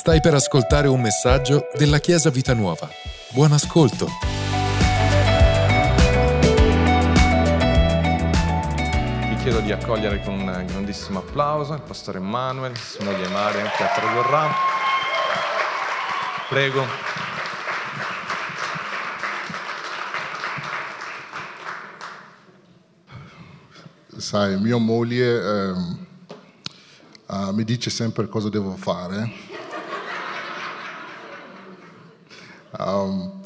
Stai per ascoltare un messaggio della Chiesa Vita Nuova. Buon ascolto. Vi chiedo di accogliere con un grandissimo applauso il pastore Emanuele, sua moglie Maria che tradurrà. Prego. Sai, mia moglie ehm, ah, mi dice sempre cosa devo fare. Um,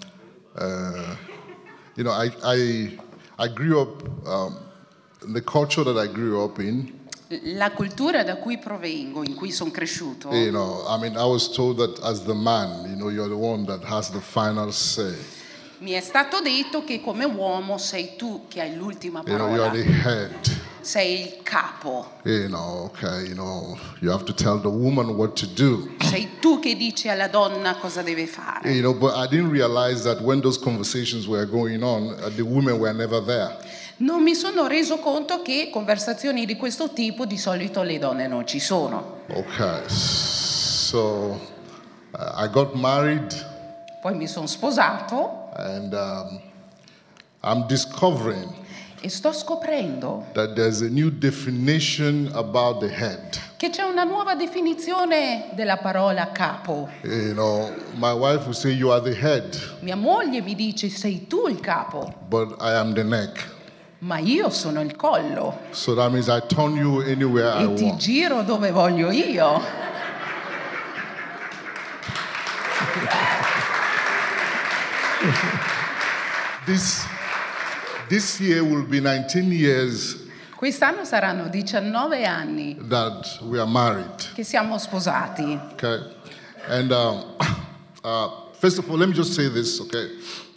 uh, you know, I, I, I grew up, um, the culture that I grew up in, La cultura da cui provengo, in cui sono cresciuto, you know, I mean, I was told that as the man, you know, you're the one that has the final say. mi è stato detto che come uomo sei tu che hai l'ultima You know, you're parola, the head. Sei il capo, You know, okay, you know, you have to tell the woman what to do. sei tu che dici alla donna cosa deve fare. You know, but I didn't realize that when those conversations were going on, uh, the women were never there. Non mi sono reso conto che conversazioni di questo tipo di solito le donne non ci sono. Okay, so uh, I got married, Poi mi sono sposato and um, I'm discovering e sto scoprendo that there's a new definition about the head. che c'è una nuova definizione della parola capo. You know, my wife will say, You are the head, Mia moglie mi dice sei tu il capo, but I am the neck. ma io sono il collo So that means I turn you anywhere I e ti giro dove voglio io. This, this year will be 19 years Quest'anno saranno 19 anni that we are married. che siamo sposati. Okay. And um, uh, first of all, let me just say this, okay?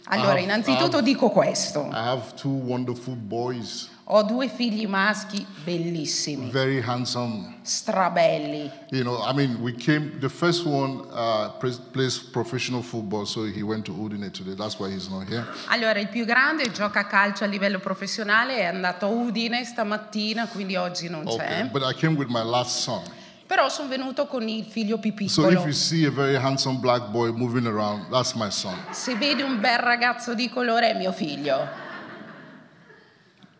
Allora, have- innanzitutto have, dico questo. I have two wonderful boys, Ho due figli maschi bellissimi, very handsome. strabelli. You know, I mean, we came, the first one uh, plays professional football, so he went to Udine today. That's why he's not here. Allora, il più grande gioca a calcio a livello professionale, è andato a Udine stamattina, quindi oggi non Okay. c'è. But I came with my last son. Però sono venuto con il figlio più So piccolo. if you see a very handsome black boy moving around, that's my son. Se vedi un bel ragazzo di colore è mio figlio.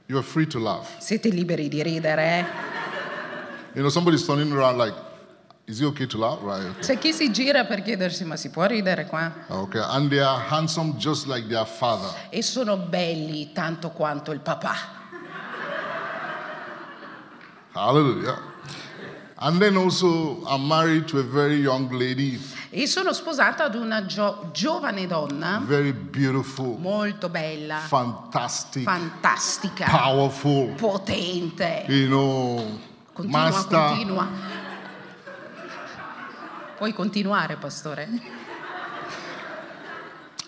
You're free to laugh. Siete liberi di ridere, eh? You know, somebody's turning around like, is it okay to laugh? Right. okay. C'è chi si gira per chiedersi ma si può ridere qua? Okay, and they are handsome just like their father. E sono belli tanto quanto il papà. Hallelujah. And then also, I'm married to a very young lady, E sono sposata ad una gio- giovane donna very beautiful, molto bella, fantastic, fantastica, powerful, potente. you know, Continua, master. continua. Puoi continuare, pastore?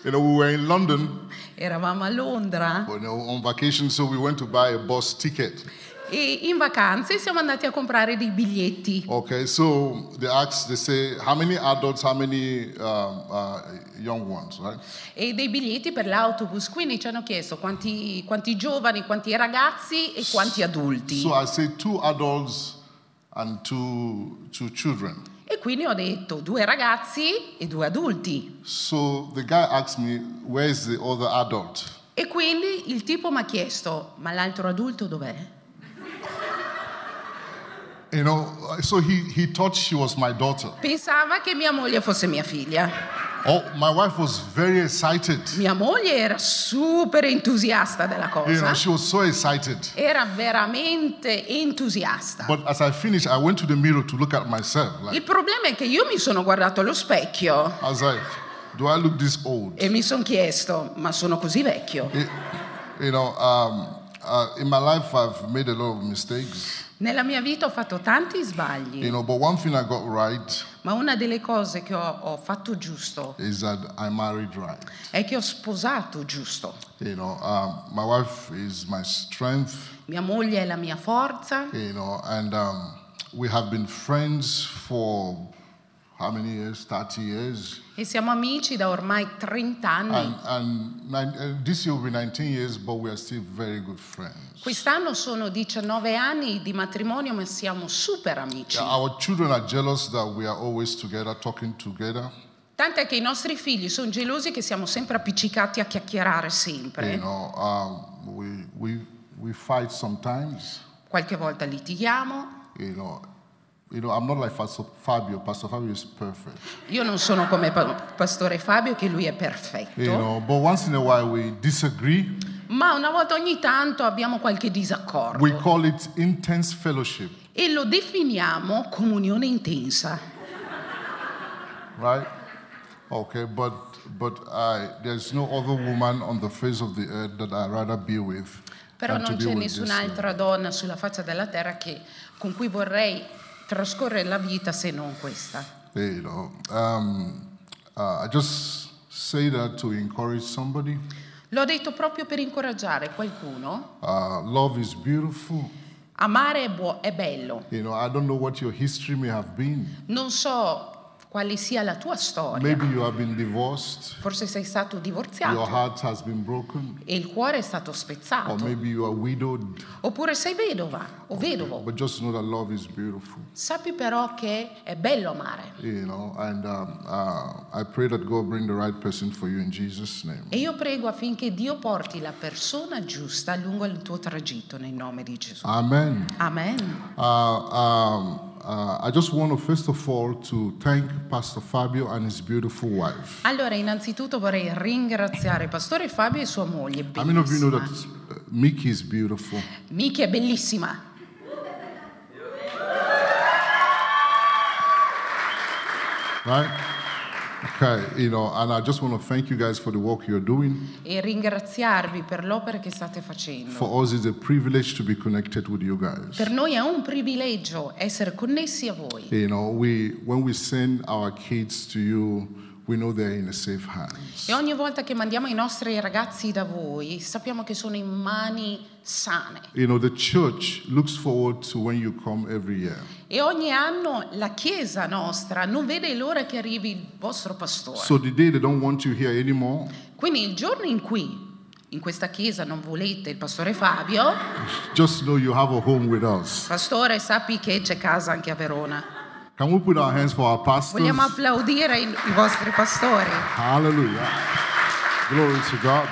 You know, we were in London Eravamo a Londra you know, on vacation, so we went to buy a bus ticket. E in vacanze siamo andati a comprare dei biglietti. Okay, so they ask, they say, how many adults, how many um, uh, young ones, right? E dei biglietti per l'autobus, quindi ci hanno chiesto quanti, quanti giovani, quanti ragazzi e quanti adulti. So I say two adults and two, two children. E quindi ho detto due ragazzi e due adulti. So the guy asked me, where is the other adult? E quindi il tipo mi ha chiesto, ma l'altro adulto dov'è? You know, so he, he thought she was my daughter. Pensava che mia moglie fosse mia figlia. Oh, my wife was very excited. Mia moglie era super entusiasta della You know, cosa. she was so excited. Era veramente entusiasta. But as I finished, I went to the mirror to look at myself. Like, Il problema è che io mi sono guardato allo specchio I was like, do I look this old? e mi sono chiesto, ma sono così vecchio? It- you know, um, uh, in my life, I've made a lot of mistakes. Nella mia vita ho fatto tanti sbagli, You know, but one thing I got right ma una delle cose che ho, ho fatto giusto is that I married right. è che ho sposato giusto. You know, um, my wife is my strength. Mia moglie è la mia forza You know, and um, we have been friends for how many years? 30 years. e siamo amici da ormai 30 anni. And, and this year will be 19 years, but we are still very good friends. Quest'anno sono 19 anni di matrimonio, ma siamo super amici. Our children are jealous that we are always together, talking together. Tant'è che i nostri figli sono gelosi che siamo sempre appiccicati a chiacchierare You sempre. know, um, we, we, we fight sometimes. Qualche volta litighiamo. You know, you know, I'm not like Pastor Fabio. Pastor Fabio is perfect. Io non sono come Pa- Pastore Fabio, che lui è perfetto. You know, but once in a while we disagree. Ma una volta ogni tanto abbiamo qualche disaccordo. We call it intense fellowship, E lo definiamo comunione intensa. right? Okay, but but I there's no other woman on the face of the earth that I'd rather be with Però non c'è nessun'altra donna sulla faccia della terra che- con cui vorrei trascorrere la vita se non questa. You know, um, uh, I just say that to encourage somebody. L'ho detto proprio per incoraggiare qualcuno. Uh, love is beautiful. Amare è, buo- è bello. You know, I don't know what your history may have been. Non so quale sia la tua storia. Maybe you have been divorced. Forse sei stato Your divorziato heart has been broken. e il cuore è stato Or spezzato. maybe you are widowed. Oppure sei vedova o vedovo. But just know that love is beautiful. Sappi però che è bello amare. You know, and um, uh, right. E io prego affinché Dio porti la persona giusta lungo il tuo tragitto nel nome di Gesù. Amen. Amen. Uh, um, I just want to first of all to thank Pastor Fabio and his beautiful wife. Allora, innanzitutto vorrei ringraziare Pastore Fabio e sua moglie. How many of you know that uh, Mickey is beautiful? Miki è bellissima. Right? Okay, you know, and I just want to thank you guys for the work you're doing. E ringraziarvi per l'opera che state facendo. For us, it's a privilege to be connected with you guys. Per noi è un privilegio essere connessi a voi. You know, we when we send our kids to you, we know they're in a safe hands. E ogni volta che mandiamo i nostri ragazzi da voi, sappiamo che sono in mani sane. You know, the church looks forward to when you come every year. E ogni anno la Chiesa nostra non vede l'ora che arrivi il vostro pastore. So anymore, Quindi il giorno in cui in questa Chiesa non volete il pastore Fabio, just know you have a home with us. pastore sappi che c'è casa anche a Verona. Can we put our hands for our pastors? Vogliamo applaudire i, i vostri pastori. Hallelujah. Glory to God.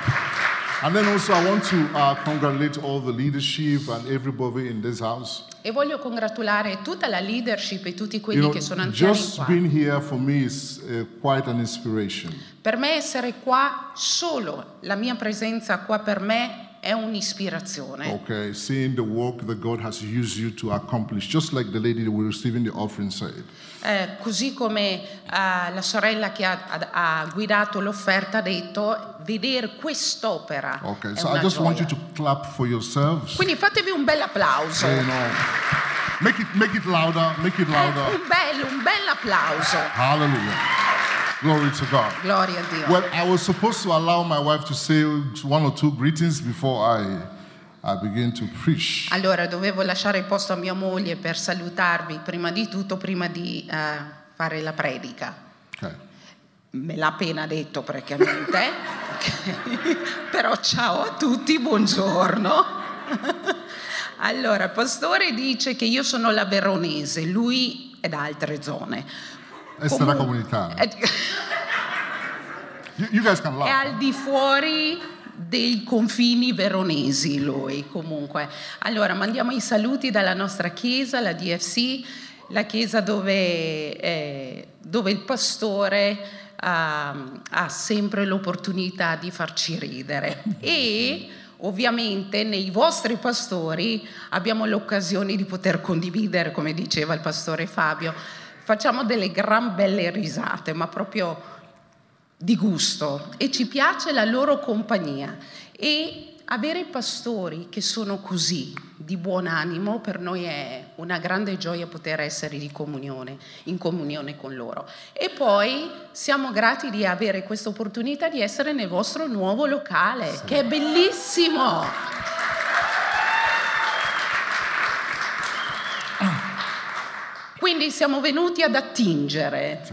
And then also, I want to uh, congratulate all the leadership and everybody in this house. E voglio congratulare tutta la leadership e tutti quelli You know, che sono anziani just qua. being here for me is uh, quite an inspiration. Per me essere qua solo, la mia presenza qua per me è un'ispirazione. Okay, seeing the work that God has used you to accomplish, just like the lady that we're receiving the offering said. Eh, così come eh, la sorella che ha, ha- guidato l'offerta ha detto, vedere quest'opera Okay, so I just want you gioia. to clap for yourselves. Quindi fatevi un bel applauso. You know, make it make it louder, make it Eh, louder. un bello, un bel applauso. Hallelujah. Glory to God. Gloria a Dio. Well, I was supposed to allow my wife to say one or two greetings before I, I begin to preach. Allora, dovevo lasciare il posto a mia moglie per salutarvi prima di tutto, prima di eh, fare la predica. Okay. Me l'ha appena detto praticamente, però ciao a tutti, buongiorno. Allora, il pastore dice che io sono la veronese, lui è da altre zone. Extracomunitaria. È, You, you guys can è laugh. al di fuori dei confini veronesi lui comunque. Allora, mandiamo i saluti dalla nostra chiesa, la DFC, la chiesa dove, eh, dove il pastore ah, ha sempre l'opportunità di farci ridere. E ovviamente nei vostri pastori abbiamo l'occasione di poter condividere, come diceva il pastore Fabio, facciamo delle gran belle risate, ma proprio di gusto e ci piace la loro compagnia e avere pastori che sono così di buon animo per noi è una grande gioia poter essere di comunione, in comunione con loro. E poi siamo grati di avere questa opportunità di essere nel vostro nuovo locale, che è bellissimo. Quindi siamo venuti ad attingere. Sì.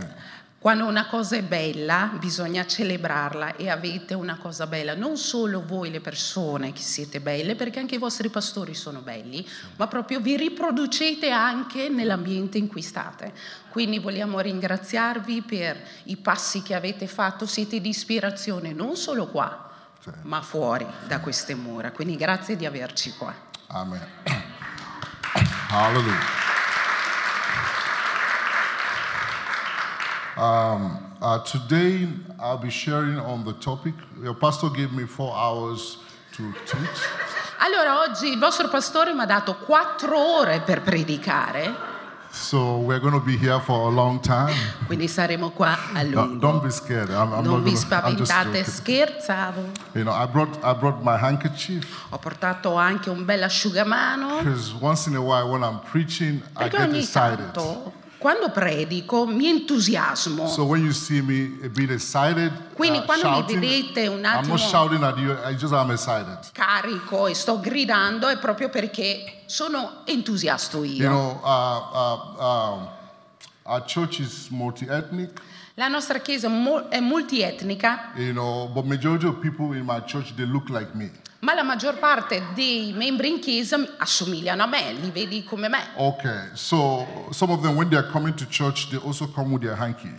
Quando una cosa è bella bisogna celebrarla e avete una cosa bella, non solo voi le persone che siete belle, perché anche i vostri pastori sono belli, ma proprio vi riproducete anche nell'ambiente in cui state. Quindi vogliamo ringraziarvi per i passi che avete fatto, siete di ispirazione non solo qua, Sì. ma fuori da queste mura. Quindi grazie di averci qua. Amen. Hallelujah. Um, uh, today I'll be sharing on the topic. Your pastor gave me four hours to teach. Allora oggi il vostro pastore mi ha dato quattro ore per predicare, So we're going to be here for a long time. quindi saremo qua a lungo. don't be scared. I'm, I'm Non vi spaventate, scherzavo. You know, I brought I brought my handkerchief Ho portato anche un bel asciugamano because once in a while when I'm preaching, I perché get ogni excited. tanto quando predico mi entusiasmo. So when you see me a bit excited, Quindi uh, quando mi shouting, vedete un I'm attimo- not shouting at you. I just am excited. carico e sto gridando è proprio perché sono entusiasto io. You know, uh, uh, um, our church is multi-ethnic. La nostra chiesa è multietnica, You know, but majority of people in my church they look like me. Ma la maggior parte dei membri in chiesa mi- assomigliano a me, li vedi come me. Okay, so some of them when they are coming to church, they also come with their hanky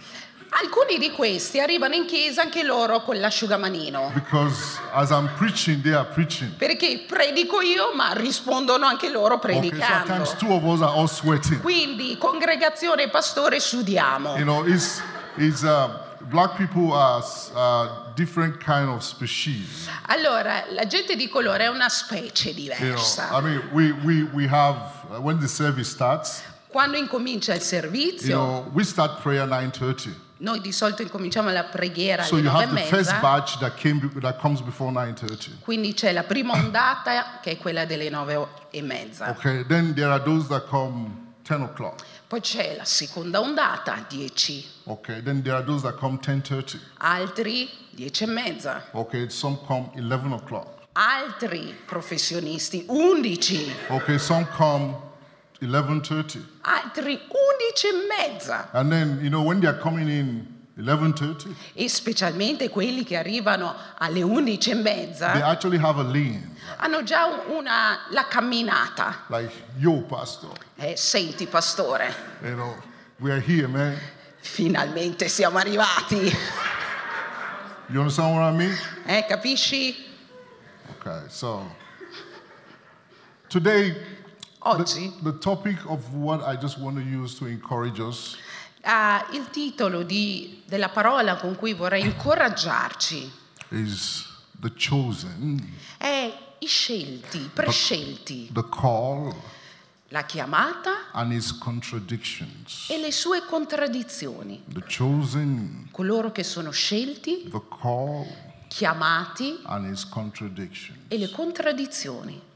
Alcuni di questi arrivano in chiesa anche loro con l'asciugamanino. because as I'm preaching, they are preaching. Perché predico io, ma rispondono anche loro Okay, predicando. times two of us are all sweating. Quindi congregazione e pastore sudiamo. You know, it's it's uh, black people are uh, different kind of species. Allora, la gente di colore è una specie You know, diversa. I mean, we we we have uh, when the service starts. Quando incomincia il servizio, You know, we start prayer 9:30. noi di solito incominciamo la preghiera So alle you nove e have the first batch that came that comes before 9:30. quindi c'è la prima ondata che è quella delle nove e mezza. Okay, then there are those that come 10 o'clock. Poi c'è la seconda ondata, 10, Okay, then there are those that come 10:30. altri 10 e mezza, Okay, some come 11 o'clock. altri professionisti 11, Okay, some come 11:30. altri 11 e mezza. And then, you know, when they are coming in 11:30, E specialmente quelli che arrivano alle 11 e they mezza actually have a lean. hanno già una, la camminata. Like, yo, pastor, Eh, senti pastore, you know, we are here, man. finalmente siamo arrivati. You understand what I mean? Eh, capisci? Okay, so today, Oggi the, the topic of what I just want to use to encourage us ah, il titolo di- della parola con cui vorrei incoraggiarci is the chosen, è i scelti, i prescelti, the call, la chiamata e le sue contraddizioni. The chosen, Coloro che sono scelti, call, chiamati e le contraddizioni.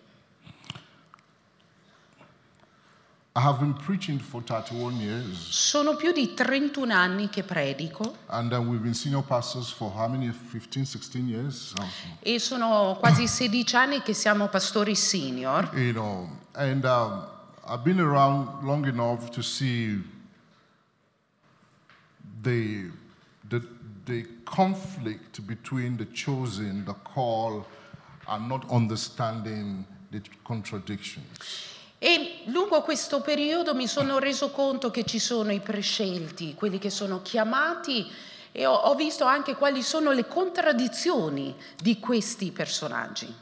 I have been preaching for 31 years, Sono più di 31 anni che predico and then we've been senior pastors for how many? 15, 16 years? Oh, e sono quasi 16 anni che siamo pastori senior You know, and um, I've been around long enough to see the, the, the conflict between the chosen, the call, and not understanding the contradictions. e lungo questo periodo mi sono reso conto che ci sono i prescelti, quelli che sono chiamati e ho, ho visto anche quali sono le contraddizioni di questi personaggi.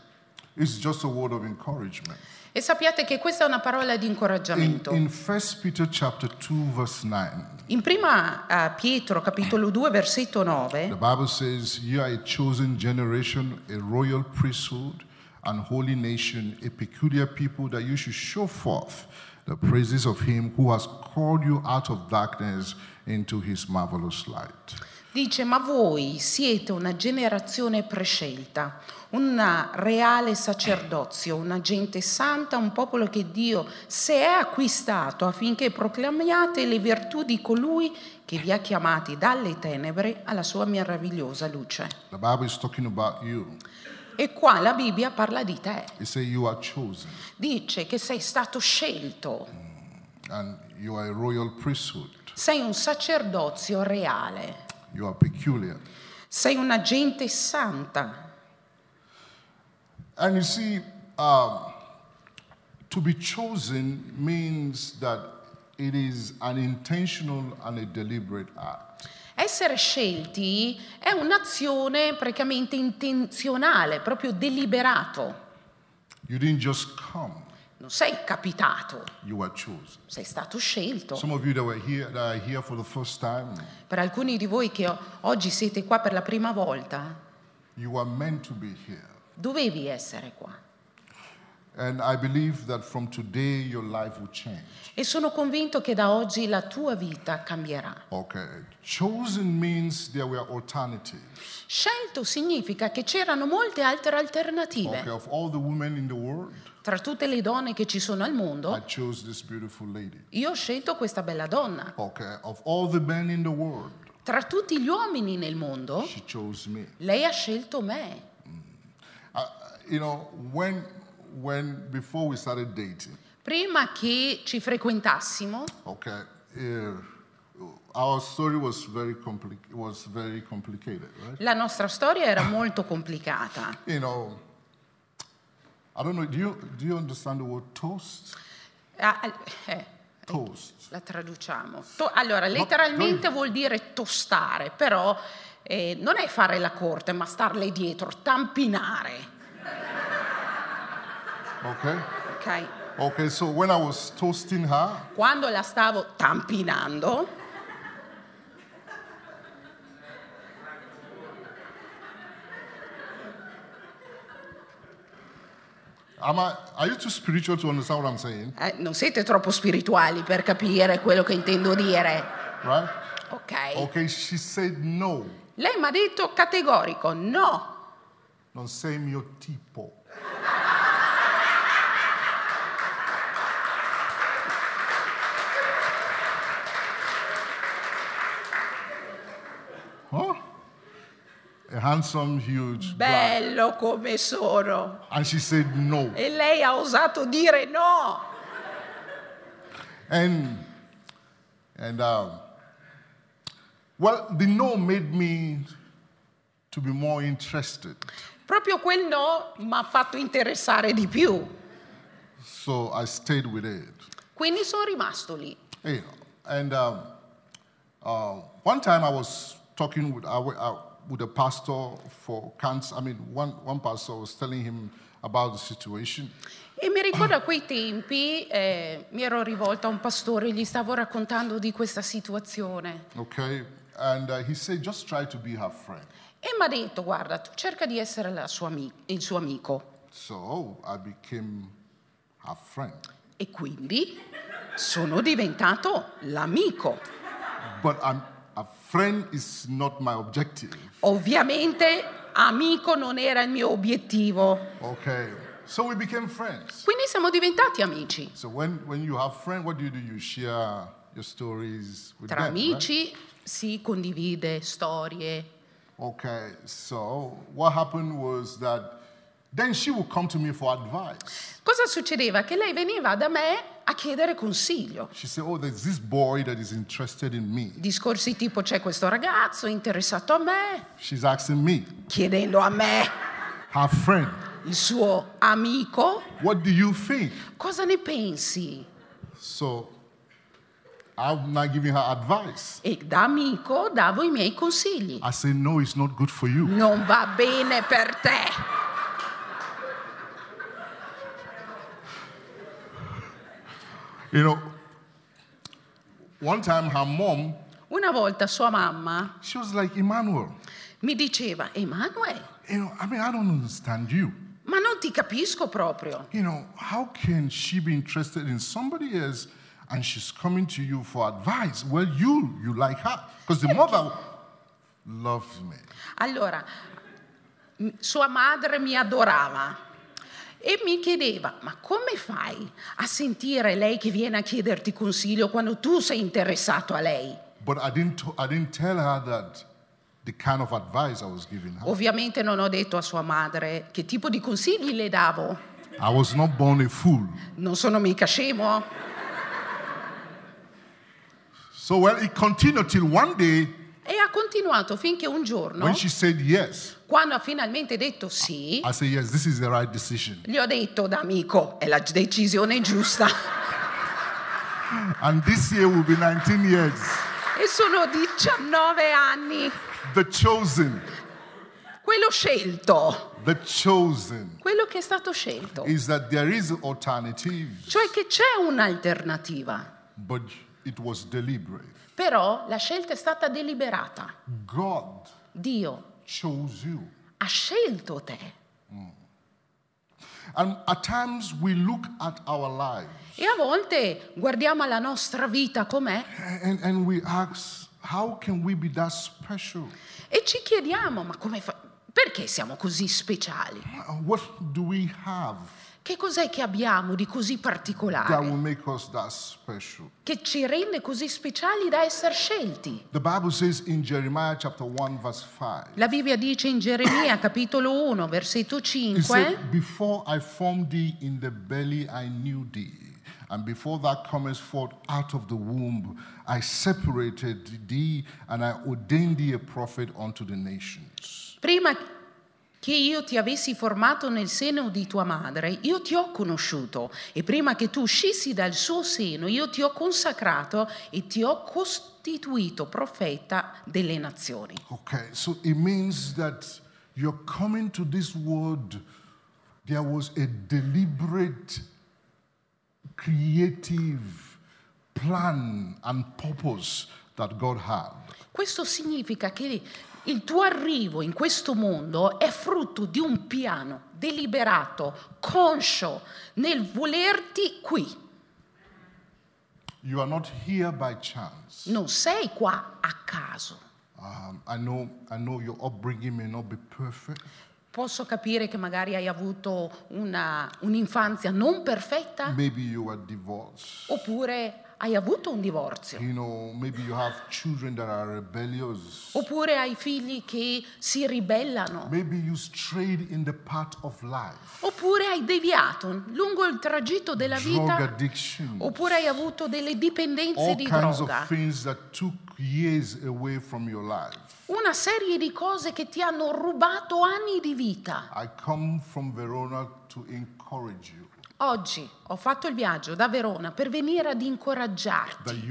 It's just a word of encouragement. E sappiate che questa è una parola di In, incoraggiamento. in 1 Peter chapter 2, verse 9, In prima eh, Pietro capitolo 2 versetto 9 the Bible says, You are a chosen generation, a royal priesthood, and holy nation, a peculiar people, that you should show forth the praises of him who has called you out of darkness into his marvelous light. Dice ma voi siete una generazione prescelta, un reale sacerdozio, una gente santa, un popolo che Dio si è acquistato affinché proclamiate le virtù di colui che vi ha chiamati dalle tenebre alla sua meravigliosa luce. The Bible is talking about you. E qua la Bibbia parla di te, dice che sei stato scelto. priesthood. Sei un sacerdozio reale. You are peculiar. Sei una gente santa. And you see, um, to be chosen means that it is an intentional and a deliberate act. Essere scelti è un'azione praticamente intenzionale, proprio deliberato. You didn't just come, Non sei capitato, sei stato scelto. Time, Per alcuni di voi che oggi siete qua per la prima volta, dovevi essere qua. E sono convinto che da oggi la tua vita cambierà. Okay. Chosen means there were alternatives. Scelto significa che c'erano molte altre alternative. Okay. Of all the women in the world, Tra tutte le donne che ci sono al I mondo, chose this beautiful lady. io ho scelto questa bella donna. Okay. Of all the men in the world, Tra tutti gli uomini nel mondo, she chose me. lei ha scelto me. Uh, you know, when, when, before we started dating, Prima che ci frequentassimo, okay, uh, our story was very, compli- was very complicated, right? la nostra storia era molto complicata. You know, I don't know, do you, do you understand the word toast? Ah, eh, Toast. la traduciamo. To- allora, letteralmente vuol dire tostare, però eh, non è fare la corte, ma starle dietro, tampinare. Okay? ok? Okay, so when I was toasting her, Quando la stavo tampinando, am I, are you too spiritual to understand what I'm saying? eh, non siete troppo spirituali per capire quello che intendo dire, Right? ok? Okay, she said no. Lei mi ha detto categorico no. Non sei mio tipo. Huh? A handsome, huge black. Bello come sono. And she said no. E lei ha osato dire no. And and um, well, the no made me to be more interested. Proprio quel no mi ha fatto interessare di più. So I stayed with it. Quindi sono rimasto lì. Know, and um, uh, one time I was talking with, uh, uh, with a pastor for cancer. I mean, one, one pastor was telling him about the situation. E mi ricordo a quei tempi eh, mi ero rivolta a un pastore, gli stavo raccontando di questa situazione. Okay, and uh, he said, just try to be her friend. E mi ha detto, guarda, tu cerca di essere la sua ami- il suo amico. So I became her friend. E quindi sono diventato l'amico. But I'm, a friend is not my objective. Ovviamente amico non era il mio obiettivo. Okay, so we became friends. Quindi siamo diventati amici. So when, when you have friends, what do you do? You share your stories with Tra them, right? amici si condivide storie. Okay, so what happened was that then she would come to me for advice. Cosa succedeva? Che lei veniva da me a chiedere consiglio. She said, Oh, there's this boy that is interested in me. Discorsi tipo c'è questo ragazzo interessato a me, She's asking me, chiedendo a me, her friend, il suo amico, what do you think? cosa ne pensi? So I'm not giving her advice. E da amico davo i miei consigli. I say, No, it's not good for you. Non va bene per te. You know, one time her mom, Una volta sua mamma she was like, Emmanuel, mi diceva, Emanuele, you know, I mean, I don't understand you. ma non ti capisco proprio. You know, how can she be interested in somebody else and she's coming to you for advice? Well, you, you like her. Because the mother loves me. Allora, m- sua madre mi adorava e mi chiedeva, ma come fai a sentire lei che viene a chiederti consiglio quando tu sei interessato a lei? But I didn't, I didn't tell her that the kind of advice I was giving her. Ovviamente non ho detto a sua madre che tipo di consigli le davo. I was not born a fool. Non sono mica scemo. So, well, it continued till one day E ha continuato finché un giorno, when she said yes. quando ha finalmente detto sì, I said, yes, this is the right decision. gli ho detto da amico, è la decisione giusta. And this year will be 19 years. E sono 19 anni. The chosen, Quello scelto, the chosen quello che è stato scelto. is that there is alternative, Cioè che c'è un'alternativa, but it was deliberate. Però la scelta è stata deliberata. God Dio ha scelto te. Lives E a volte guardiamo la nostra vita com'è and, and ask, e ci chiediamo, ma come fa- perché siamo così speciali? What do we have Che cos'è che abbiamo di così that will particolare make us that special? che ci rende così speciali da essere scelti? The Bible says in Jeremiah chapter 1, verse 5. La Bibbia dice in Geremia capitolo 1 versetto It 5 said, Before I formed thee in the belly, I knew thee. And before thou comest forth out of the womb, I separated thee and I ordained thee a prophet unto the nations. Prima che io ti avessi formato nel seno di tua madre, io ti ho conosciuto e prima che tu uscissi dal suo seno, io ti ho consacrato e ti ho costituito profeta delle nazioni. Okay, so it means that you're coming to this world, there was a deliberate, creative plan and purpose that God had. Questo significa che il tuo arrivo in questo mondo è frutto di un piano deliberato, conscio nel volerti qui. You are not here by chance. Non sei qua a caso. Um, I, know, I know your upbringing may not be perfect. Posso capire che magari hai avuto una- un'infanzia non perfetta, Maybe you were divorced. oppure hai avuto un divorzio, You know, maybe you have children that are rebellious. oppure hai figli che si ribellano, Maybe you strayed in the path of life. oppure hai deviato lungo il tragitto della vita, oppure hai avuto delle dipendenze All di kinds droga. of things that took years away from your life. Una serie di cose che ti hanno rubato anni di vita. I come from Verona to encourage you Oggi ho fatto il viaggio da Verona per venire ad incoraggiarti,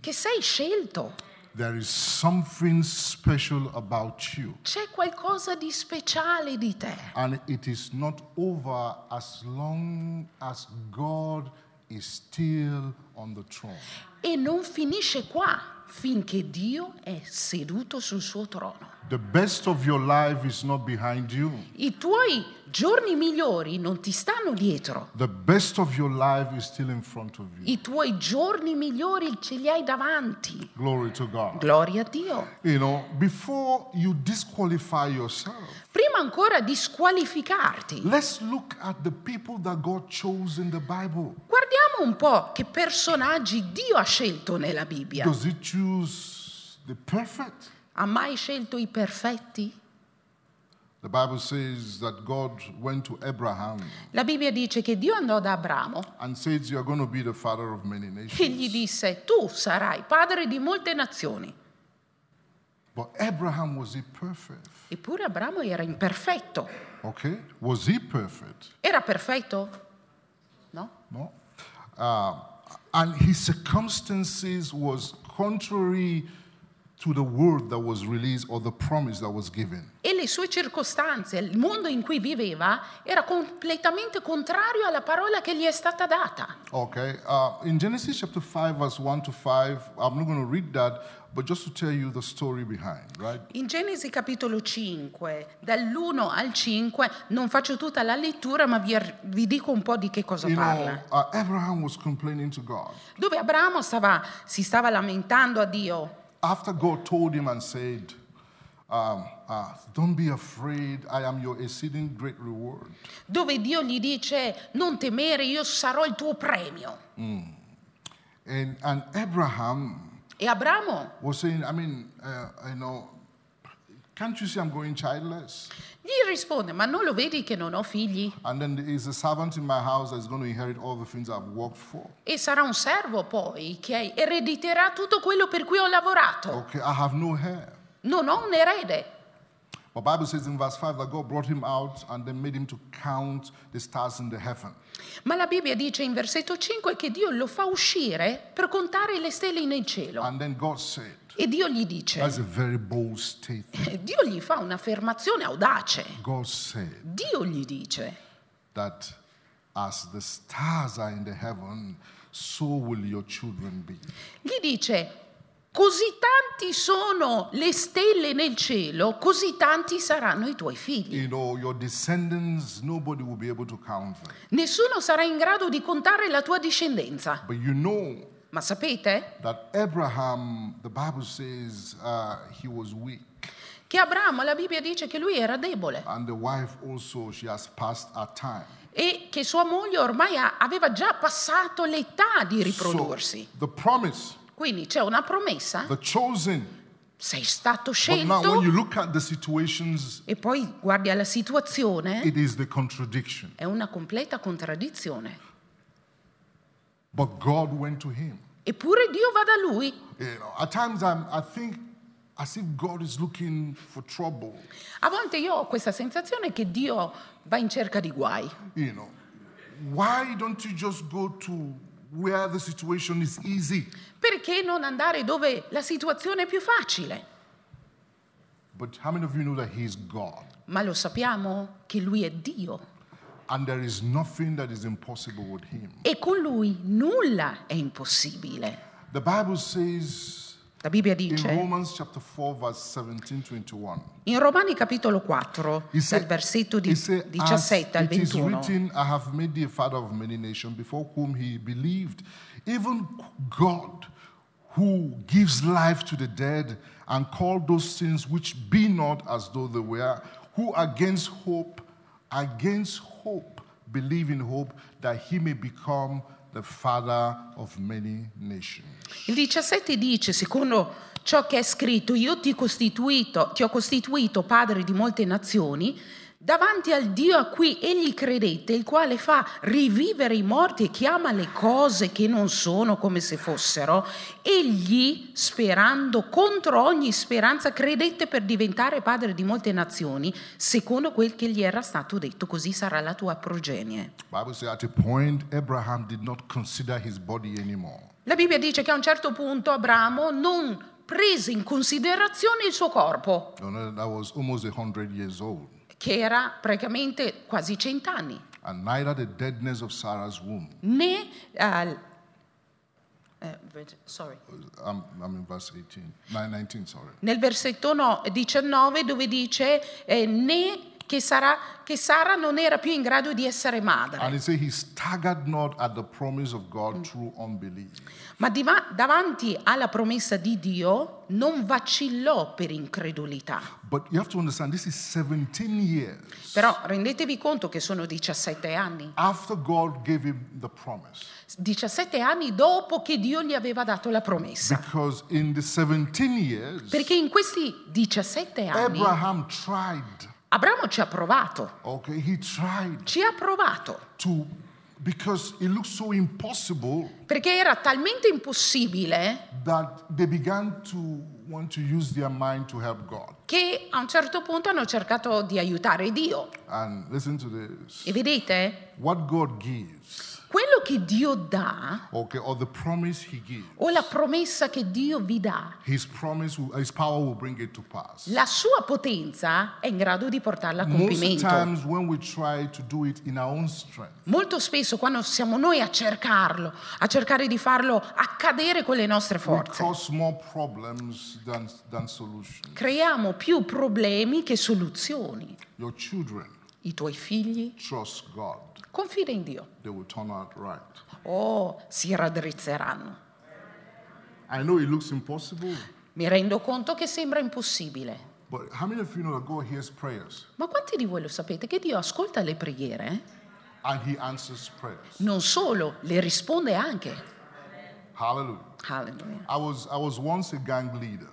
che sei scelto. There is something special about you. C'è qualcosa di speciale di te. And it is not over as long as God is still on the throne. E non finisce qua finché Dio è seduto sul suo trono. The best of your life is not behind you. I tuoi giorni migliori non ti stanno dietro. The best of your life is still in front of you. I tuoi giorni migliori ce li hai davanti. Glory to God. Gloria a Dio. You know, before you disqualify yourself, Prima ancora di squalificarti, let's look at the people that God chose in the Bible. guardiamo un po' che personaggi Dio ha scelto nella Bibbia. Does He choose the perfect? Ha mai scelto i perfetti? The Bible says that God went to Abraham La Bibbia dice che Dio andò da Abramo and says, You are going to be the father of many e gli disse, tu sarai padre di molte nazioni. But Abraham was he perfect? Eppure Abramo era imperfetto. Okay? Was he perfect? Era perfetto? No? No. Uh, and his circumstances was contrary E le sue circostanze, il mondo in cui viveva, era completamente contrario alla parola che gli è stata data. Okay. Uh, in Genesis chapter 5, verse 1 to 5, I'm not going to read that, but just to tell you the story behind, right? In Genesi capitolo 5, dall'1 al 5, non faccio tutta la lettura, ma vi, vi dico un po' di che cosa You know, parla. uh, Abraham was complaining to God. Dove Abramo stava- si stava lamentando a Dio. After God told him and said, um, uh, Don't be afraid, I am your exceeding great reward. dove Dio gli dice non temere, io sarò il tuo premio. And, and Abraham E Abramo was saying, I mean, uh, you know, Can't you see I'm going childless? Gli risponde, ma non lo vedi che non ho figli? And then there is a servant in my house that's going to inherit all the things I've worked for. E sarà un servo poi che erediterà tutto quello per cui ho lavorato. Okay, I have no hair. Non ho un erede. But Bible says in verse 5 that God brought him out and then made him to count the stars in the heaven. Ma la Bibbia dice in versetto 5 che Dio lo fa uscire per contare le stelle nel cielo. And then God said, E Dio gli dice, that's a very bold statement. Dio gli fa un'affermazione audace. Dio gli dice, that as the stars are in the heaven, so will your children be. gli dice, così tanti sono le stelle nel cielo, così tanti saranno i tuoi figli. You know, your descendants, nobody will be able to count them. Nessuno sarà in grado di contare la tua discendenza. But you know Ma sapete that Abraham, the Bible says, uh, he was weak. che Abramo, la Bibbia dice che lui era debole And the wife also, she has passed her time. e che sua moglie ormai aveva già passato l'età di So riprodursi. the promise, Quindi c'è una promessa, the chosen. sei stato scelto e poi guardi alla situazione, it is the contradiction. è una completa contraddizione. But God went to him. Eppure Dio va da lui. You know, at times I'm, I think as if God is looking for trouble. A volte io ho questa sensazione che Dio va in cerca di guai. You know, why don't you just go to where the situation is easy? Perché non andare dove la situazione è più facile? But how many of you know that He is God? Ma lo sappiamo che lui è Dio And there is nothing that is impossible with Him. e con lui nulla è impossibile. The Bible says La Bibbia in Romans chapter 4, verse 17 21. in Romani capitolo 4, He said, dal versetto di he said, 17 al As it is 21. written, I have made thee a father of many nations, before whom he believed, even God, who gives life to the dead, and called those things which be not as though they were, who against hope, against hope, believe hope, that he may become the father of many nations. Il 17 dice, secondo ciò che è scritto, io ti, ti ho costituito padre di molte nazioni, davanti al Dio a cui egli credette, il quale fa rivivere i morti e chiama le cose che non sono come se fossero, egli, sperando contro ogni speranza, credette per diventare padre di molte nazioni, secondo quel che gli era stato detto, così sarà la tua progenie. Bible says at a point Abraham did not consider his body anymore. La Bibbia dice che a un certo punto Abramo non prese in considerazione il suo corpo, You know, that was almost a hundred years old. Che era praticamente quasi cent'anni, né eh, sorry. I'm, I'm in verse 18, nine- 19, sorry. nel versetto no- 19 dove dice eh, né che, sarà, che Sara non era più in grado di essere And madre, it says he staggered not at the promise of God through unbelief. ma diva- davanti alla promessa di Dio non vacillò per incredulità. But you have to understand, this is 17 years Però rendetevi conto che sono 17 anni. after God gave him the promise. 17 anni dopo che Dio gli aveva dato la promessa. Because in the 17 years, Perché in questi 17 anni Abraham tried, Abramo ci ha provato, okay, he tried ci ha provato, to, because it looked so impossible perché era talmente impossibile that they began to want to use their mind to help God. che a un certo punto hanno cercato di aiutare Dio. And listen to this. E vedete, What God gives, quello che Dio dà okay, or the promise He gives, o la promessa che Dio vi dà, His promise, will, His power will bring it to pass. la sua potenza è in grado di portarla a compimento. times, when we try to do it in our own strength, Molto spesso quando siamo noi a cercarlo, a cercare di farlo accadere con le nostre we forze, cause more problems than, than solutions. creiamo più problemi che soluzioni. Your children I tuoi figli trust God, confida in Dio. they will turn out right. Oh, si raddrizzeranno. I know it looks impossible, Mi rendo conto che sembra impossibile. but how many of you know that God hears prayers Ma quanti di voi lo sapete che Dio ascolta le preghiere? and He answers prayers? Non solo, le risponde anche. Hallelujah. Alleluia. I was, I was once a gang leader.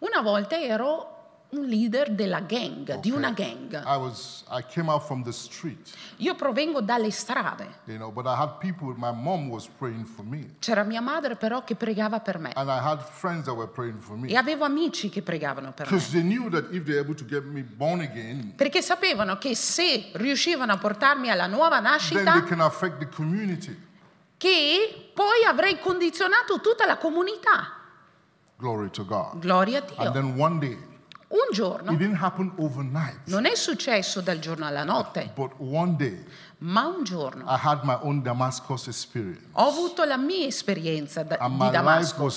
Una volta ero un leader della gang, di okay? una gang. I was I came out from the street, Io provengo dalle strade. you know, but I had people. My mom was praying for me, C'era mia madre però che pregava per me and I had friends that were praying for me e avevo amici che pregavano per me. because they knew that if they're able to get me born again, Perché sapevano che se riuscivano a portarmi alla nuova then they nascita, can affect the community. che poi avrei condizionato tutta la comunità. Glory to God. Gloria a Dio. Un it giorno didn't happen overnight, non è successo dal giorno alla notte, but one day ma un giorno I had my own Damascus experience, ho avuto la mia esperienza da- di Damasco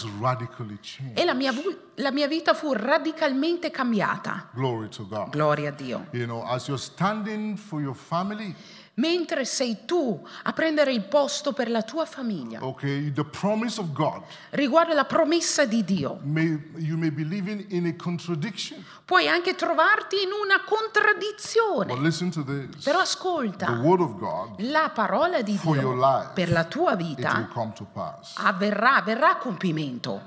e la mia, la mia vita fu radicalmente cambiata. Glory to God. Gloria a Dio. You know, as you're standing for your family, Mentre sei tu a prendere il posto per la tua famiglia, okay, the promise of God, riguardo la promessa di Dio, may, you may be living in a contradiction. puoi anche trovarti in una But contraddizione. listen to this Però the ascolta, word of God, la parola di For your Dio life, per la tua it will vita come to pass. avverrà, avverrà a compimento.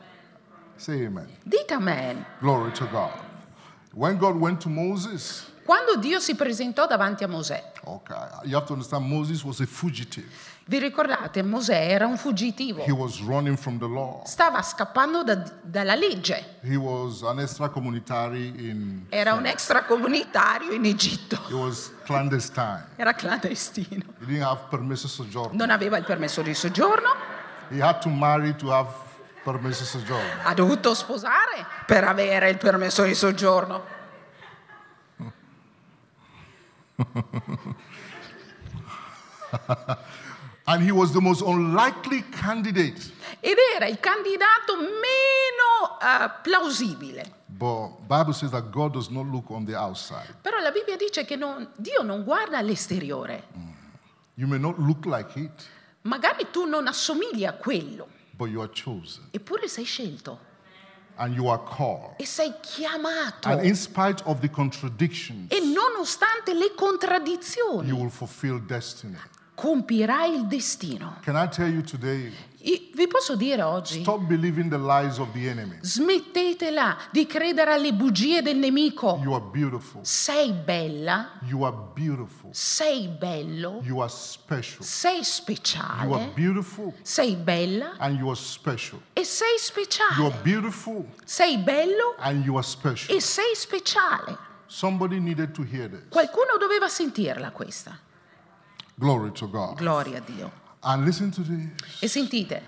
Say amen. Dite amen. Glory to God. When God went to Moses, Quando Dio si presentò davanti a Mosè, okay, you have to understand Moses was a fugitive. vi ricordate, Mosè era un fuggitivo, He was running from the law. stava scappando da- dalla legge, He was an extracomunitary in era un extracomunitario in Egitto, he was clandestine. era clandestino, He didn't have permesso soggiorno. non aveva il permesso di soggiorno, He had to marry to have permesso soggiorno. ha dovuto sposare per avere il permesso di soggiorno. And he was the most unlikely candidate. Ed era il candidato meno eh, plausibile. But Bible says that God does not look on the outside. Però la Bibbia dice che non- Dio non guarda all'esteriore. You may not look like it, Magari tu non assomigli a quello, but you are chosen eppure sei scelto and you are called. e sei chiamato. And in spite of the contradictions, E nonostante le contraddizioni, you will fulfill destiny. compirai il destino. Can I tell you today, vi posso dire oggi, stop believing the lies of the enemy. smettetela di credere alle bugie del nemico. You are beautiful. Sei bella, You are beautiful. sei bello, You are special. sei You are speciale, beautiful sei bella and you are special. e sei You are speciale. beautiful Sei bello and you are special. e sei speciale. Somebody needed to hear this. Qualcuno doveva sentirla questa. Gloria a Dio. And listen to this. E sentite,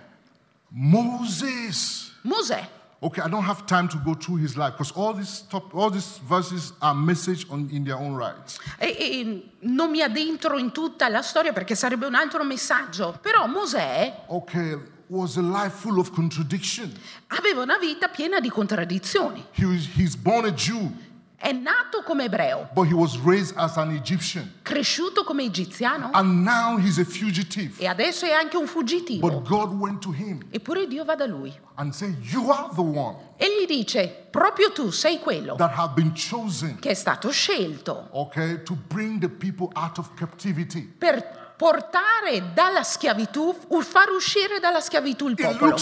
Moses. Mosè, Okay, I don't have time to go through his life because all these top, all these verses are message on, in their own rights. e, e non mi addentro in tutta la storia perché sarebbe un altro messaggio, però Mosè Okay, was a life full of contradiction. aveva una vita piena di contraddizioni. He was, he's born a Jew, È nato come ebreo, but he was raised as an Egyptian. cresciuto come egiziano And now he's a fugitive. e adesso è anche un fuggitivo. But God went to him Eppure Dio va da lui and said, You are the one e gli dice, proprio tu sei quello that have been chosen, che è stato scelto okay, to bring the people out of captivity. per portare dalla schiavitù, far uscire dalla schiavitù il popolo.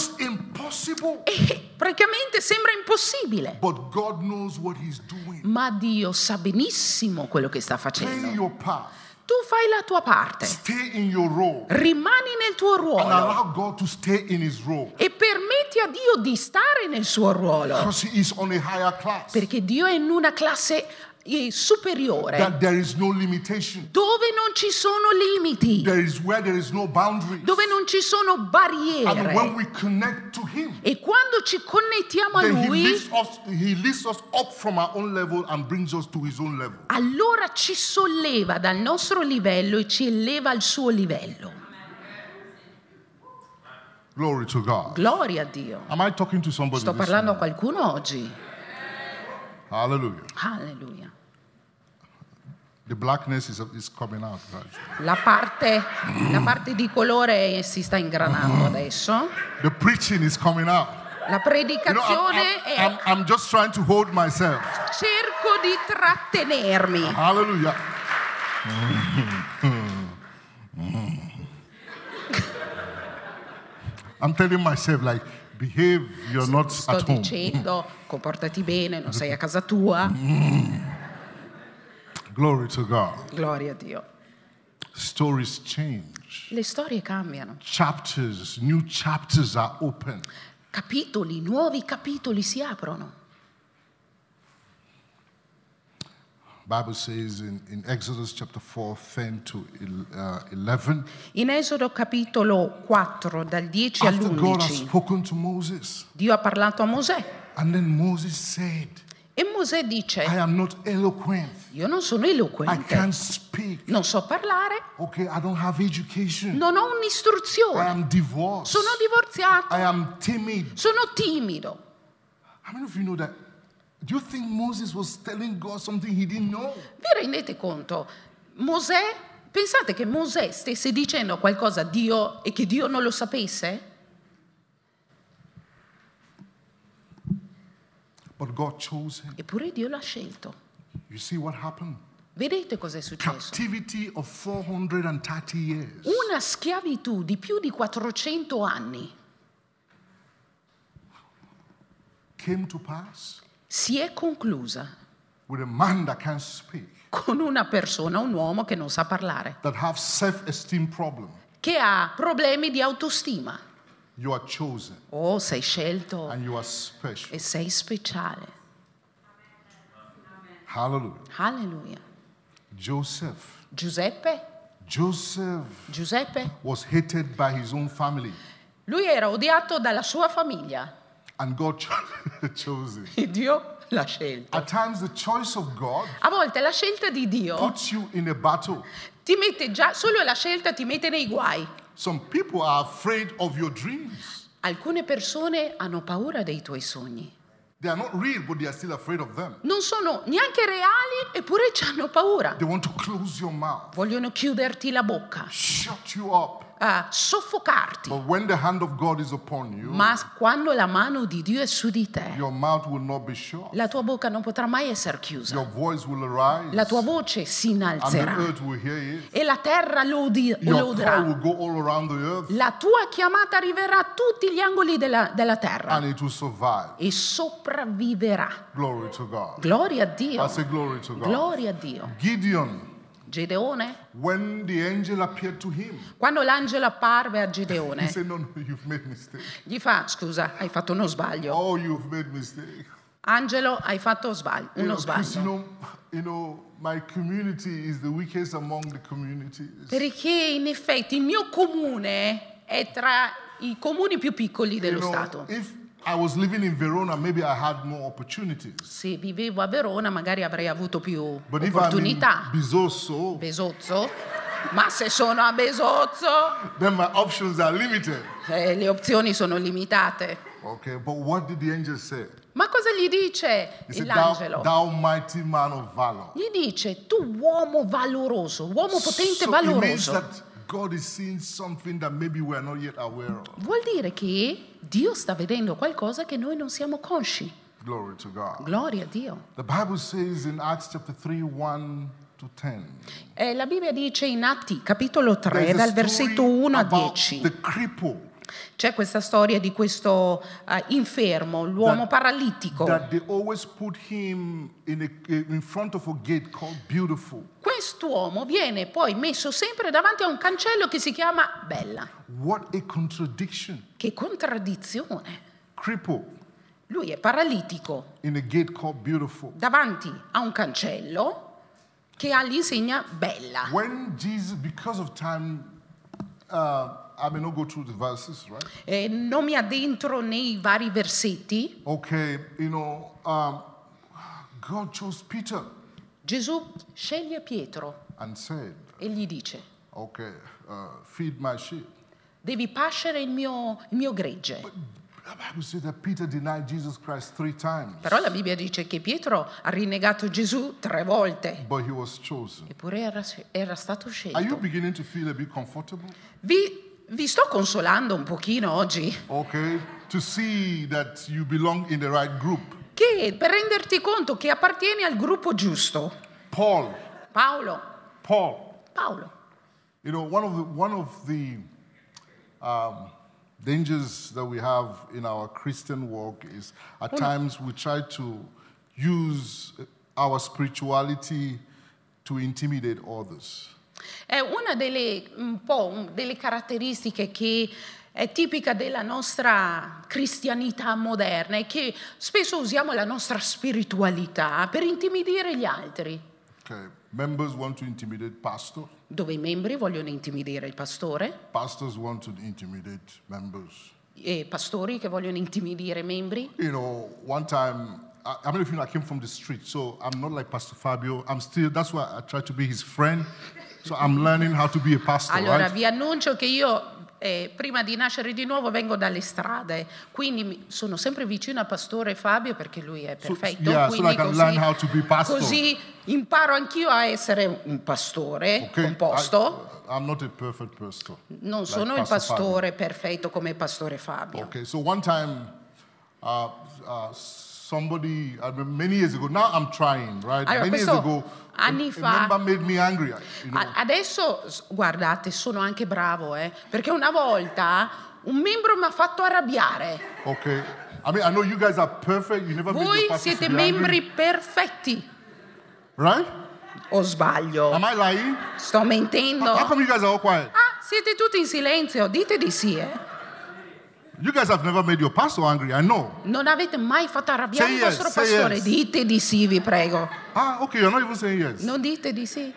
E praticamente sembra impossibile. but God knows what he's doing. Ma Dio sa benissimo quello che sta facendo. Tu fai la tua parte, stay in your role, rimani nel tuo and ruolo allow God to stay in his role. e permetti a Dio di stare nel suo ruolo. Perché Dio è in una classe eh, superiore That there is no limitation. dove non ci sono limiti, There is where there is no boundaries. dove non ci sono And when barriere. we connect to him, E quando ci connettiamo a Lui, allora ci solleva dal nostro livello e ci eleva al suo livello. Glory to God. Gloria a Dio. Am I talking to somebody? Sto parlando a qualcuno oggi. Hallelujah. Alleluia. The blackness is, is coming out. Right? La parte, la parte di colore si sta ingranando adesso. The preaching is coming out. La You know, I'm, predicazione I'm, è... I'm, I'm just trying to hold myself. Cerco di trattenermi. Hallelujah. I'm telling myself, like, behave, you're not Sto at home. dicendo, comportati bene, non sei a casa tua. Glory to God. Gloria a Dio. Stories change. Le storie cambiano. Chapters, new chapters are open. Capitoli, nuovi capitoli si aprono. Bible says in, in Exodus chapter 4, 10 to el- uh, 11, In Esodo capitolo 4, dal 10 after God has all'11, spoken to Moses, Dio ha parlato a Mosè and then Moses said, e Mosè dice, I am not eloquent. io non sono I eloquente, can't speak. non so parlare, Okay, I don't have education. non ho I un'istruzione, am divorced. sono divorziato, I am timid. sono timido. How many of you know that? Do you think Moses was telling God something he didn't know? Vi rendete conto? Mosè, pensate che Mosè stesse dicendo qualcosa a Dio e che Dio non lo sapesse? But God chose him. Eppure Dio l'ha scelto. You see what happened? Vedete successo? Of 430 years. Una schiavitù di più di 400 anni came to pass si è conclusa with a man that can't speak, con una persona, un uomo che non sa parlare, che ha problemi di autostima. You are chosen Oh, sei scelto and you are special. e sei speciale. Hallelujah. Alleluia. Joseph. Giuseppe? Joseph Giuseppe? was hated by his own family, Lui era odiato dalla sua famiglia and God cho- chose him. e Dio l'ha scelto. At times, the choice of God A volte la scelta di Dio puts you in a battle. ti mette già, solo la scelta ti mette nei guai. Some people are afraid of your dreams. Alcune persone hanno paura dei tuoi sogni. They are not real, but they are still afraid of them. Non sono neanche reali, eppure ci hanno paura. They want to close your mouth, Vogliono chiuderti la bocca, shut you up. A soffocarti. But when the hand of God is upon you, Ma quando la mano di Dio è su di te, your mouth will not be shut. la tua bocca non potrà mai essere Your chiusa. voice will arise, La tua voce si and the innalzerà earth will hear it. e la terra lo the earth, La tua chiamata arriverà a tutti gli angoli della, della terra and it will survive. e sopravviverà. Glory to God. Gloria a Dio. I say glory to God. Gloria a Dio. Gideon, Gedeone, when the angel appeared to him, quando l'angelo apparve a Gedeone, said, "No, no, you've made mistake. gli fa, scusa, hai fatto uno sbaglio. Oh, you've made mistake." Angelo, hai fatto sbaglio, You uno know, you sbaglio. know, you know, communities. Perché in effetti il mio comune è tra i comuni più piccoli You dello Stato. if I was living in Verona, maybe I had more opportunities. Se vivevo a Verona magari avrei avuto più But opportunità. Bisoso, Besozzo? Ma se sono a Besozzo, then my options are limited. eh, le opzioni sono limitate. Okay, but what did the angel say? Ma cosa gli dice He said, thou, l'angelo? thou mighty man of valor. Gli dice, tu uomo valoroso, uomo potente So valoroso. Vuol dire che Dio sta vedendo qualcosa che noi non siamo consci. Glory to God. Gloria a Dio. The Bible says in Acts chapter 3, 1 to 10. Eh, la Bibbia dice in Atti, capitolo 3, there's a dal versetto 1 a about 10. The cripple C'è questa storia di questo eh, infermo, l'uomo That- paralitico. that in, a. Quest'uomo viene poi messo sempre davanti a un cancello che si chiama Bella. What a contradiction. Che contraddizione. Cripple Lui è paralitico in a gate called Beautiful. davanti a un cancello che ha l'insegna Bella. When Jesus, because of time, uh, I may not go through the verses, right? Eh, non mi addentro nei vari versetti. Okay, you know, um, God chose Peter Gesù sceglie Pietro and said, e gli dice, okay, uh, feed my sheep. devi pascere il mio, il mio gregge. The Bible says that Peter denied Jesus Christ three times, Però la Bibbia dice che Pietro ha rinnegato Gesù tre volte, but he was chosen. eppure era, era stato Are you scelto. beginning to feel a bit comfortable? Vi, vi sto consolando un pochino oggi, Okay, to see that you belong in the right group. che per renderti conto che appartieni al gruppo giusto. Paul, Paolo, Paul, Paolo, you know, one of the, one of the um, dangers that we have in our Christian walk is at times we try to use our spirituality to intimidate others. È una delle, un delle caratteristiche che è tipica della nostra cristianità moderna è che spesso usiamo la nostra spiritualità per intimidire gli altri, Okay. Members want to intimidate pastor. dove i membri vogliono intimidire il pastore Pastors want to intimidate members. e pastori che vogliono intimidire i membri. You know, one time, I, I mean, if you know, I came from the street, so I'm not like Pastor Fabio. I'm still, that's why I try to be his friend. So I'm learning how to be a pastor, Allora right? vi annuncio che io eh, prima di nascere di nuovo vengo dalle strade, quindi mi- sono sempre vicino a Pastore Fabio perché lui è So- perfetto. yeah, so quindi I can così, how così imparo anch'io a essere un pastore Okay, composto. I, am not a perfect pastor. non like sono il Pastor Fabio. pastore perfetto come Pastore Fabio. Okay, so one time, uh, uh, somebody, many years ago, now I'm trying, right? Allora, many years ago, anni fa- made me angry. You know, Adesso, guardate, sono anche bravo, eh, perché una volta un membro mi ha fatto arrabbiare. okay. I mean, I know you guys are perfect. You never Voi siete be angry, membri perfetti, right? o sbaglio? Am I lying? Sto mentendo? How come you guys are all quiet? Ah, siete tutti in silenzio, dite di sì, eh. You guys have never made your pastor angry. I know. Non avete mai fatto arrabbiare Say il vostro yes, pastore? yes. Dite di sì, vi prego. Ah, okay. You're not even saying yes. Non dite di sì.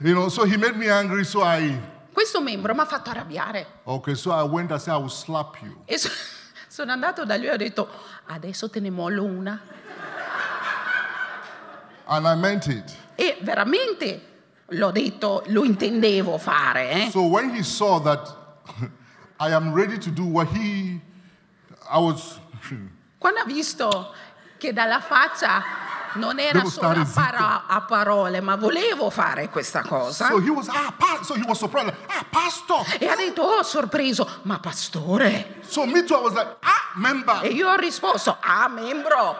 You know, so he made me angry. So I, Questo membro mi ha fatto arrabbiare. okay. So I went and said, I will slap you. E so- sono andato da lui e ho detto, adesso te ne mollo una. And I meant it. E veramente l'ho detto, lo intendevo fare, eh. So when he saw that I am ready to do what he, I was, Quando ha visto che dalla faccia non era Devo solo a, para- a parole, ma volevo fare questa cosa. so he was, ah, pa-, so he was surprised, like, ah, pastor. E ha detto, oh, sorpreso, ma pastore? So me too, I was like, ah, member. E io ho risposto, ah, membro.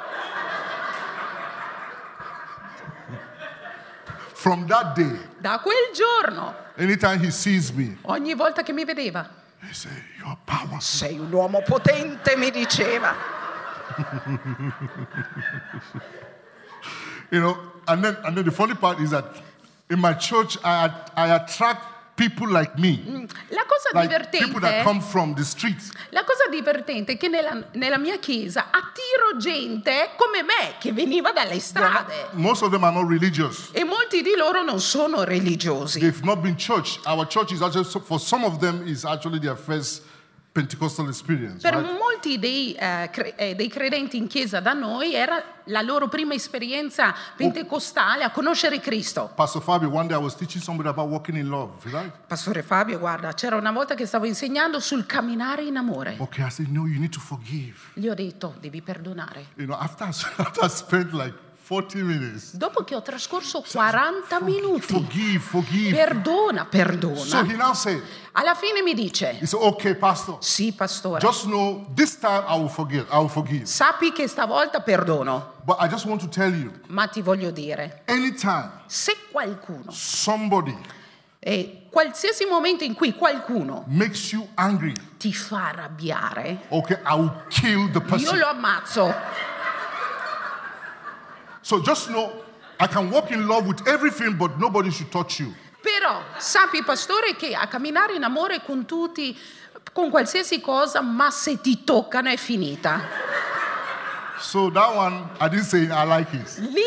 From that day, Da quel giorno, anytime he sees me, ogni volta che mi vedeva, he say, you're powerful. sei un uomo potente, mi diceva. You know, and then, and then the funny part is that in my church, I, I attract people like me. La cosa Like people that divertente, come from the streets. la cosa divertente è che nella, nella mia chiesa attiro gente come me che veniva dalle are not- strade most of them are not religious. e molti di loro non sono religiosi. They've not been church. Our church is actually, for some of them, is actually their first Pentecostal experience. Per right? molti dei, eh, cre- eh, dei credenti in chiesa da noi era la loro prima esperienza pentecostale a conoscere Cristo. Pastor Fabio, one day I was teaching somebody about walking in love, right? Pastore Fabio, guarda, c'era una volta che stavo insegnando sul camminare in amore. Okay, I said, no, you need to forgive. Gli ho detto, devi perdonare. You know, after, after I spent like 40 minutes, Dopo che ho trascorso 40 minuti, forgive, forgive. perdona, So perdona. he now said, Alla fine mi dice, he said, okay, Pastor, sì, pastore, just know this time I will forgive. I will forgive. sappi che stavolta perdono, But I just want to tell you, ma ti voglio dire, anytime se qualcuno, somebody e qualsiasi momento in cui qualcuno makes you angry, ti fa arrabbiare, okay, I will kill the io lo ammazzo. So just know I can walk in love with everything, but nobody should touch you. Però sappi, pastore, che a camminare in amore con tutti, con qualsiasi cosa, ma se ti toccano è finita. So that one, I didn't say I like it. Lì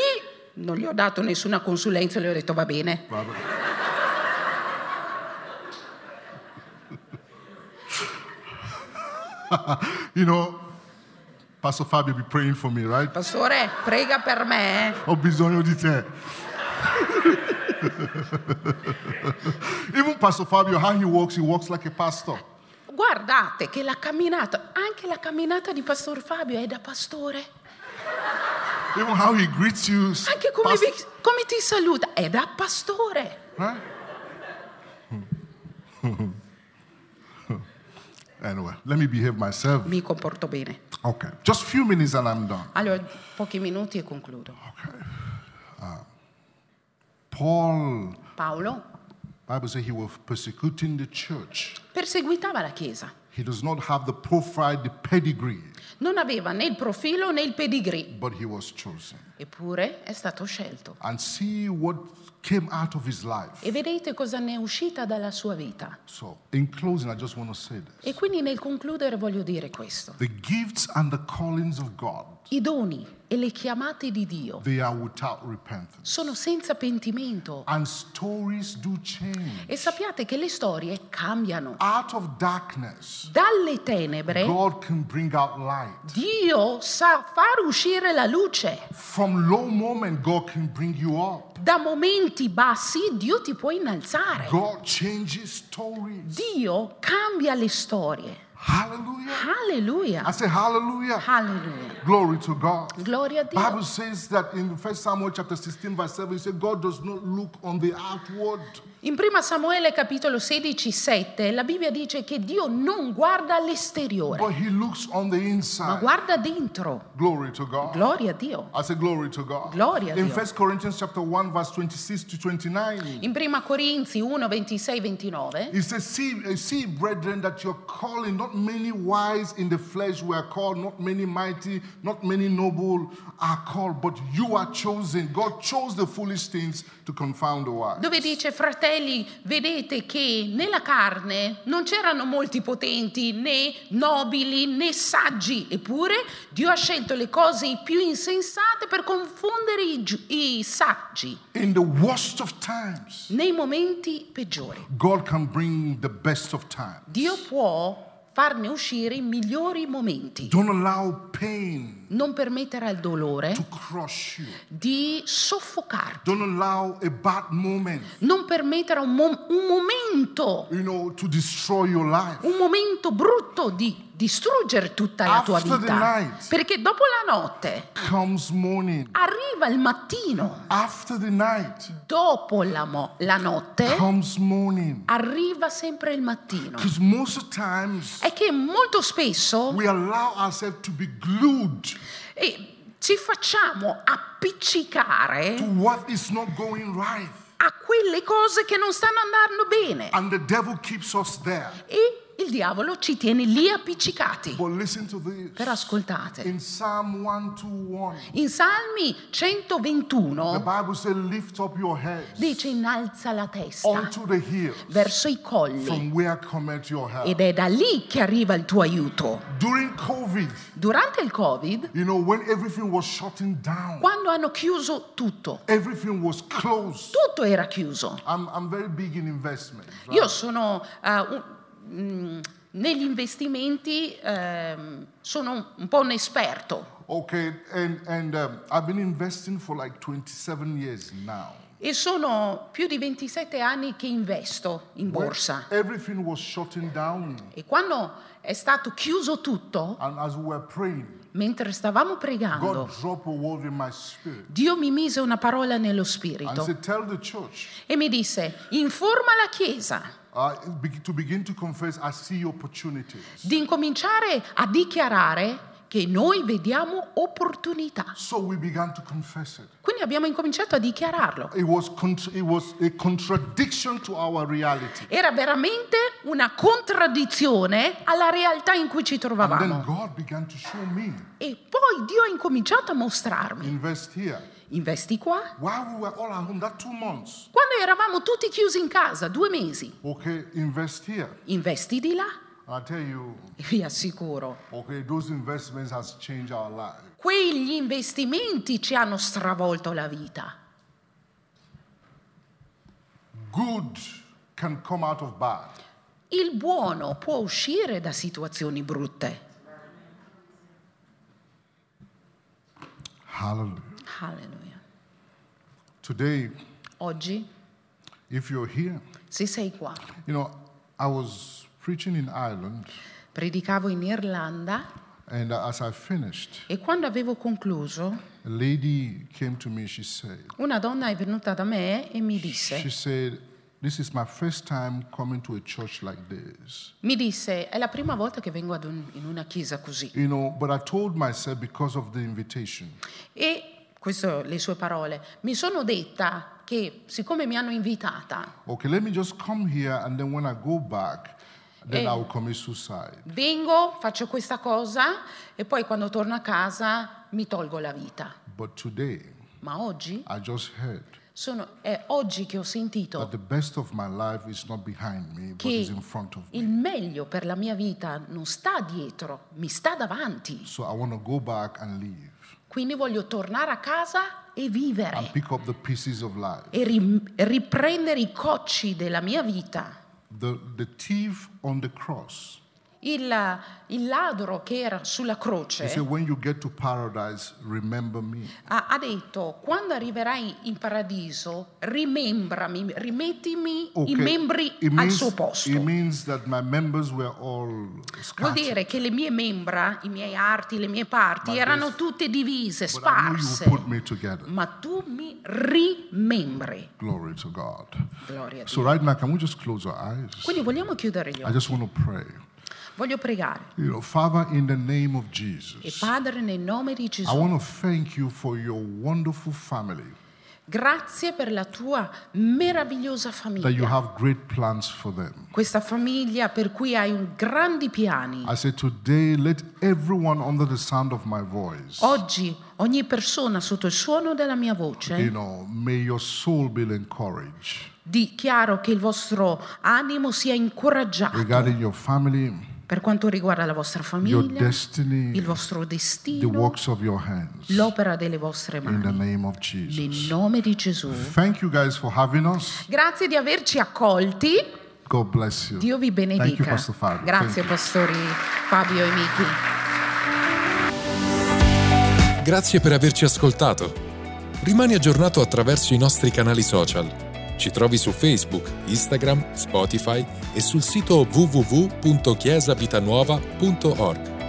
non gli ho dato nessuna consulenza, le ho detto va bene. You know, Pastor Fabio be praying for me, right? Pastore, prega per me. eh. Ho bisogno di te. Even Pastor Fabio, how he walks, he walks like a pastor. Guardate che la camminata, anche la camminata di Pastor Fabio è da pastore. Even how he greets you. Anche come, past- vi- come ti saluta è da pastore. right? Anyway, let me behave myself. Mi comporto bene. Okay, just few minutes and I'm done. Allora, pochi minuti e concludo. Paul, Paolo, Bible says he was persecuting the church. perseguitava la Chiesa. He does not have the profile, the pedigree, Non aveva né il profilo né il pedigree, but he was chosen. eppure è stato scelto. And see what came out of his life. E vedete cosa ne è uscita dalla sua vita. So, in closing, I just want to say this. E quindi nel concludere voglio dire questo. The gifts and the callings of God, I doni e le chiamate di Dio sono senza pentimento. E sappiate che le storie cambiano. Out of darkness, Dalle tenebre. Dio sa far uscire la luce. From low moment, God can bring you up. Da momenti bassi Dio ti può innalzare. Dio cambia le storie. Hallelujah. Hallelujah. I say hallelujah. Hallelujah. Glory to God. Gloria a Dio. Bible says that in 1 Samuel chapter 16 verse 7 it says God does not look on the outward In 1 Samuele capitolo 16, 7 la Bibbia dice che Dio non guarda all'esteriore, but he looks on the ma guarda dentro. Glory to God. Gloria a Dio. I say glory to God. Gloria a in Dio. 1 Corinthians chapter 1 verse 26 to 29 In 1 Corinzi 1, 26, 29 He says, see, uh, see, brethren, that you're calling not many wise in the flesh were called, not many mighty, not many noble are called, but you are chosen. God chose the foolish things to confound the wise. dove dice fratelli vedete che nella carne non c'erano molti potenti né nobili né saggi. Eppure Dio ha scelto le cose più insensate per confondere i, giu- i saggi. In the worst of times, nei momenti peggiori. God can bring the best of times. Dio può farne uscire i migliori momenti Don't allow pain non permettere al dolore to crush you. di soffocarti Don't allow a bad moment, non permettere a un, mo- un momento you know, to destroy your life. un momento brutto di distruggere tutta la tua vita. Perché dopo la notte arriva il mattino, After the night dopo la, mo- la notte comes morning. arriva sempre il mattino. Because most of the times È che molto spesso we allow ourselves to be glued eh, ci facciamo appiccicare to what is not going right. a quelle cose che non stanno andando bene And the devil keeps us there. e il diavolo ci tiene lì appiccicati. Però ascoltate, In Psalm 121, in Salmi the 121 Bible says, Lift up your heads dice innalza la testa hills, verso i colli from where cometh your help. ed è da lì che arriva il tuo aiuto. COVID, Durante il Covid, you know, down, quando hanno chiuso tutto, tutto era chiuso. I'm, I'm very big in investment. right? Io sono eh, un- mm, negli investimenti, ehm, sono un, un po' un esperto. Okay, and, and um, I've been investing for like 27 years now. e sono più di 27 anni che investo in When borsa. everything was shutting down, E quando è stato chiuso tutto, and as we were praying, mentre stavamo pregando, God dropped a word in my spirit. Dio mi mise una parola nello spirito. Said, e mi disse, informa la Chiesa uh, be- to begin to confess, I see opportunities. di incominciare a dichiarare che noi vediamo opportunità. So we began to confess it. Quindi abbiamo incominciato a dichiararlo. It was, it was a contradiction to our reality. Era veramente una contraddizione alla realtà in cui ci And then trovavamo. God began to show me, E poi Dio ha incominciato a mostrarmi. invest here. Investi qua. Quando eravamo tutti chiusi in casa, due mesi, okay, invest here. investi di là. You, vi assicuro, okay, those investments has changed our life. quegli investimenti ci hanno stravolto la vita. Good can come out of bad. Il buono può uscire da situazioni brutte. Hallelujah. Alleluia. Today, Oggi, if you're here, se sei qua, you know, I was preaching in Ireland, predicavo in Irlanda and as I finished, e quando avevo concluso, a lady came to me. She said, una donna è venuta da me e mi she disse, said, this is my first time coming to a church like this. mi disse, è la prima volta che vengo un- in una chiesa così. You know, but I told myself because of the invitation, E queste le sue parole, mi sono detta che siccome mi hanno invitata, Okay, let me just come here and then when I go back, then Eh. I commit suicide. vengo, faccio questa cosa e poi quando torno a casa mi tolgo la vita. But today, Ma oggi, I just heard sono, è oggi che ho sentito that the best of my life is not behind me, but che is in front of il me. meglio per la mia vita non sta dietro, mi sta davanti. So I want to go back and leave Quindi voglio tornare a casa e vivere and pick up the pieces of life. e ri- riprendere i cocci della mia vita. The, the thief on the cross, Il, il ladro che era sulla croce said, paradise, ha, ha detto, quando arriverai in paradiso, rimembrami, rimettimi i membri It al means, suo posto. it means that my members were all Vuol dire che le mie membra, i miei arti, le mie parti Ma erano adesso- tutte divise, I sparse. Ma tu mi rimembri. Glory to God. Gloria a So right now, can we just close our eyes? Quindi vogliamo chiudere gli I occhi. just want to pray. Voglio pregare. You know, Father, in the name of E Jesus, Padre, nel nome di I Gesù, want to thank you for your wonderful family, grazie per la tua meravigliosa that you famiglia. have great plans for them. Questa famiglia per cui hai grandi piani. I say today, let everyone under the sound of my voice, Oggi ogni persona sotto il suono della mia you voce know, dichiaro che il vostro animo sia incoraggiato regarding your family, per quanto riguarda la vostra your famiglia, destiny, il vostro the destino, works of your hands. l'opera delle vostre In the mani. name of Nel Jesus. nome di Gesù. Thank you guys for having us. Grazie di averci accolti. God bless you. Dio vi Thank you, benedica. Pastor Fabio. Grazie Thank you. pastori Fabio e Miki. Grazie per averci ascoltato. Rimani aggiornato attraverso i nostri canali social. Ci trovi su Facebook, Instagram, Spotify e sul sito www.chiesavitanuova.org.